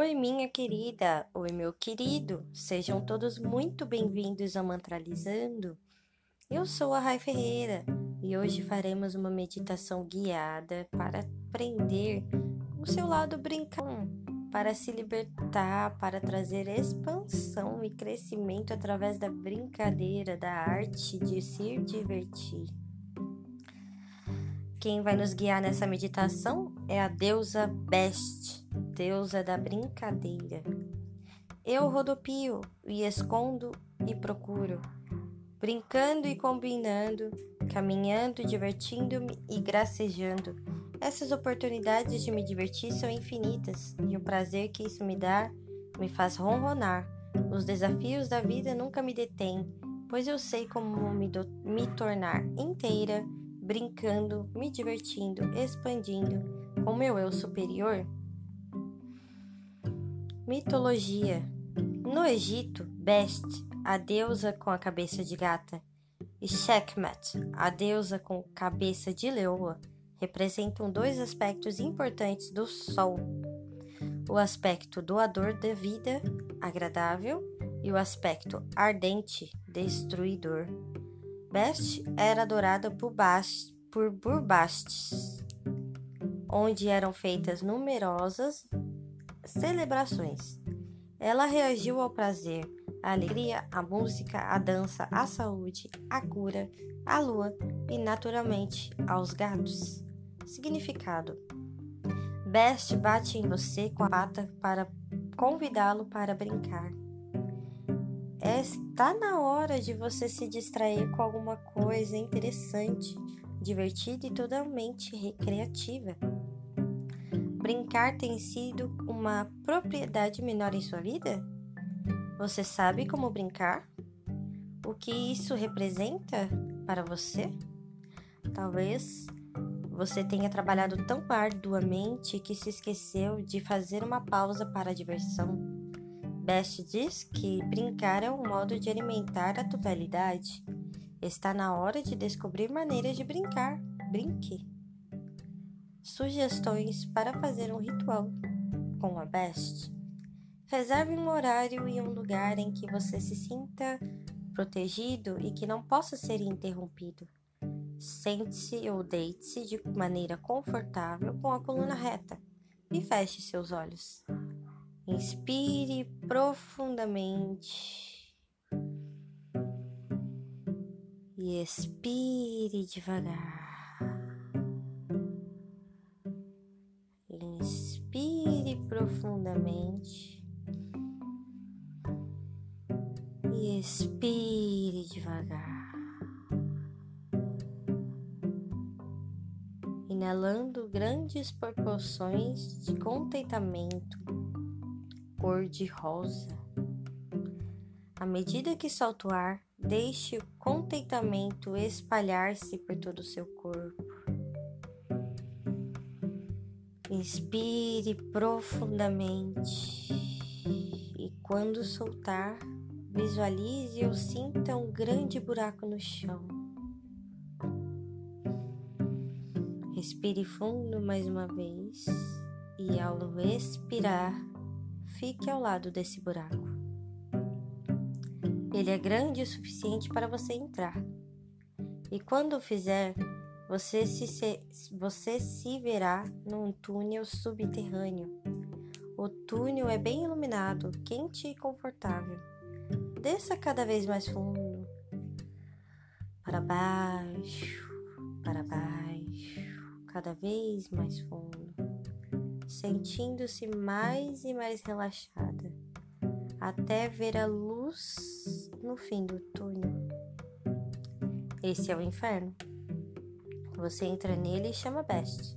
Oi, minha querida, oi, meu querido, sejam todos muito bem-vindos ao Mantralizando. Eu sou a Rai Ferreira e hoje faremos uma meditação guiada para aprender o seu lado brincão, para se libertar, para trazer expansão e crescimento através da brincadeira, da arte de se divertir. Quem vai nos guiar nessa meditação é a deusa Best, deusa da brincadeira. Eu rodopio e escondo e procuro, brincando e combinando, caminhando, divertindo-me e gracejando. Essas oportunidades de me divertir são infinitas e o prazer que isso me dá me faz ronronar. Os desafios da vida nunca me detêm, pois eu sei como me, me tornar inteira brincando, me divertindo, expandindo com meu eu superior? Mitologia. No Egito, Best, a deusa com a cabeça de gata, e Sekhmet, a deusa com cabeça de leoa, representam dois aspectos importantes do Sol: o aspecto doador da vida, agradável, e o aspecto ardente, destruidor. Best era adorada por, Bast, por Burbastes, onde eram feitas numerosas celebrações. Ela reagiu ao prazer, à alegria, à música, à dança, à saúde, à cura, à lua e, naturalmente, aos gatos. Significado: Best bate em você com a pata para convidá-lo para brincar. Está na hora de você se distrair com alguma coisa interessante, divertida e totalmente recreativa. Brincar tem sido uma propriedade menor em sua vida? Você sabe como brincar? O que isso representa para você? Talvez você tenha trabalhado tão arduamente que se esqueceu de fazer uma pausa para a diversão. Best diz que brincar é um modo de alimentar a totalidade. Está na hora de descobrir maneiras de brincar. Brinque. Sugestões para fazer um ritual com a Best. Reserve um horário e um lugar em que você se sinta protegido e que não possa ser interrompido. Sente-se ou deite-se de maneira confortável com a coluna reta e feche seus olhos. Inspire profundamente e expire devagar. Profundamente e expire devagar. Inalando grandes proporções de contentamento cor-de-rosa. À medida que solta o ar, deixe o contentamento espalhar-se por todo o seu Inspire profundamente e quando soltar, visualize ou sinta um grande buraco no chão. Respire fundo mais uma vez e ao expirar, fique ao lado desse buraco. Ele é grande o suficiente para você entrar. E quando o fizer, você se, você se verá num túnel subterrâneo. O túnel é bem iluminado, quente e confortável. Desça cada vez mais fundo, para baixo, para baixo, cada vez mais fundo sentindo-se mais e mais relaxada, até ver a luz no fim do túnel. Esse é o inferno. Você entra nele e chama Best.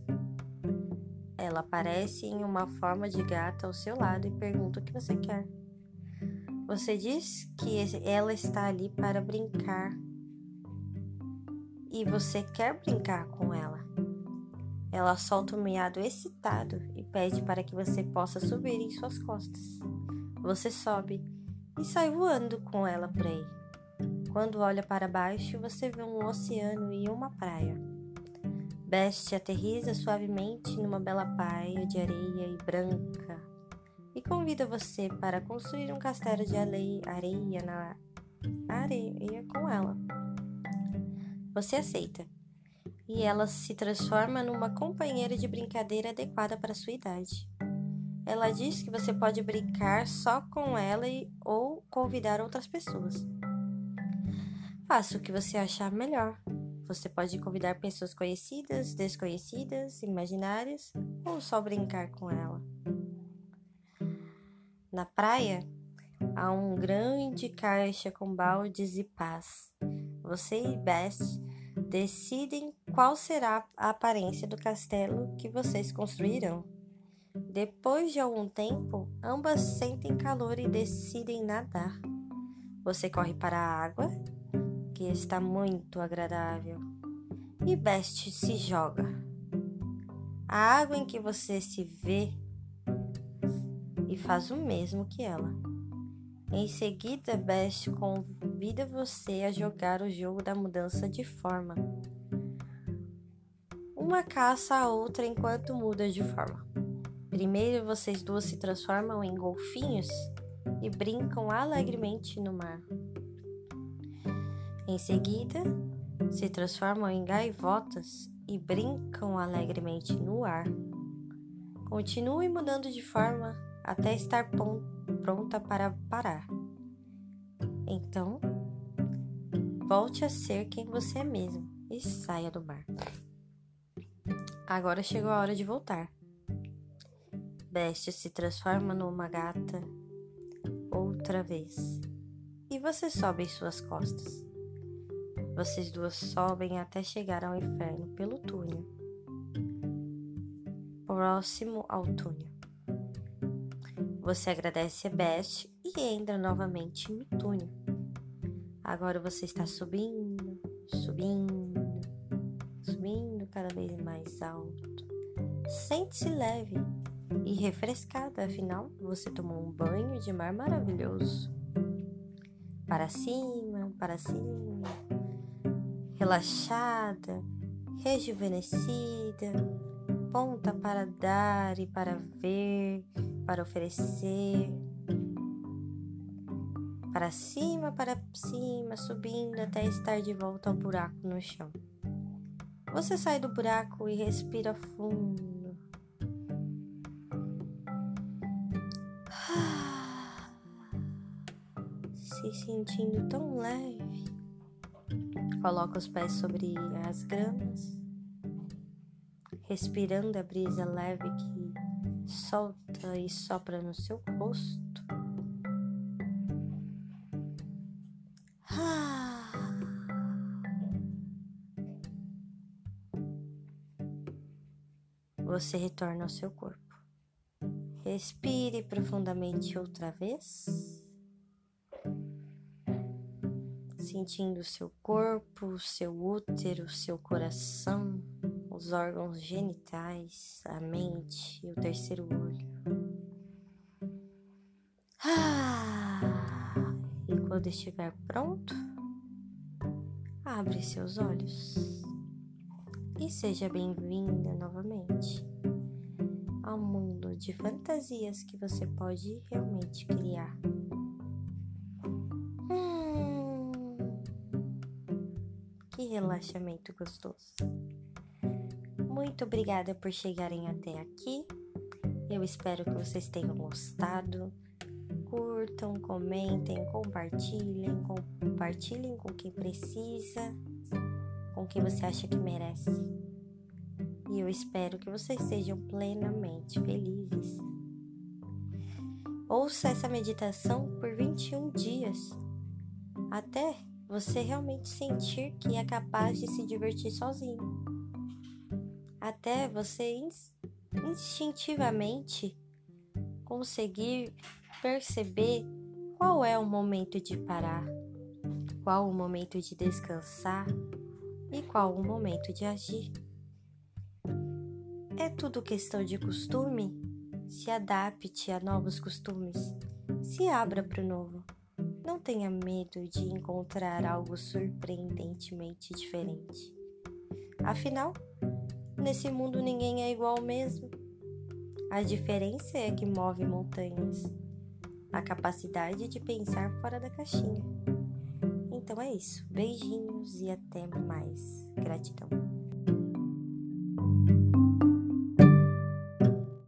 Ela aparece em uma forma de gata ao seu lado e pergunta o que você quer. Você diz que ela está ali para brincar e você quer brincar com ela. Ela solta um miado excitado e pede para que você possa subir em suas costas. Você sobe e sai voando com ela por aí. Quando olha para baixo, você vê um oceano e uma praia. Best aterriza suavemente numa bela praia de areia e branca, e convida você para construir um castelo de areia na areia com ela. Você aceita e ela se transforma numa companheira de brincadeira adequada para sua idade. Ela diz que você pode brincar só com ela e, ou convidar outras pessoas. Faça o que você achar melhor. Você pode convidar pessoas conhecidas, desconhecidas, imaginárias ou só brincar com ela. Na praia, há um grande caixa com baldes e pás. Você e Best decidem qual será a aparência do castelo que vocês construirão. Depois de algum tempo, ambas sentem calor e decidem nadar. Você corre para a água, que está muito agradável, e Best se joga. A água em que você se vê e faz o mesmo que ela. Em seguida, Best convida você a jogar o jogo da mudança de forma. Uma caça a outra enquanto muda de forma. Primeiro, vocês duas se transformam em golfinhos e brincam alegremente no mar. Em seguida, se transformam em gaivotas e brincam alegremente no ar. Continue mudando de forma até estar pronta para parar. Então, volte a ser quem você é mesmo e saia do mar. Agora chegou a hora de voltar. Best se transforma numa gata outra vez e você sobe em suas costas. Vocês duas sobem até chegar ao inferno pelo túnel. Próximo ao túnel. Você agradece a Best e entra novamente no túnel. Agora você está subindo, subindo, subindo cada vez mais alto. Sente-se leve e refrescada, afinal você tomou um banho de mar maravilhoso. Para cima, para cima, relaxada, rejuvenescida, ponta para dar e para ver para oferecer. Para cima, para cima, subindo até estar de volta ao buraco no chão. Você sai do buraco e respira fundo. Se sentindo tão leve. Coloca os pés sobre as gramas, respirando a brisa leve que solta e sopra no seu rosto. Ah. Você retorna ao seu corpo. Respire profundamente outra vez. Sentindo seu corpo, seu útero, seu coração os órgãos genitais, a mente e o terceiro olho. Ah, e quando estiver pronto, abre seus olhos e seja bem-vinda novamente ao mundo de fantasias que você pode realmente criar. Relaxamento gostoso! Muito obrigada por chegarem até aqui. Eu espero que vocês tenham gostado. Curtam, comentem, compartilhem, compartilhem com quem precisa, com quem você acha que merece. E eu espero que vocês sejam plenamente felizes. Ouça essa meditação por 21 dias, até você realmente sentir que é capaz de se divertir sozinho até você instintivamente conseguir perceber qual é o momento de parar, qual o momento de descansar e qual o momento de agir. É tudo questão de costume? Se adapte a novos costumes, se abra para o novo. Não tenha medo de encontrar algo surpreendentemente diferente. Afinal, Nesse mundo ninguém é igual mesmo. A diferença é que move montanhas. A capacidade de pensar fora da caixinha. Então é isso. Beijinhos e até mais. Gratidão.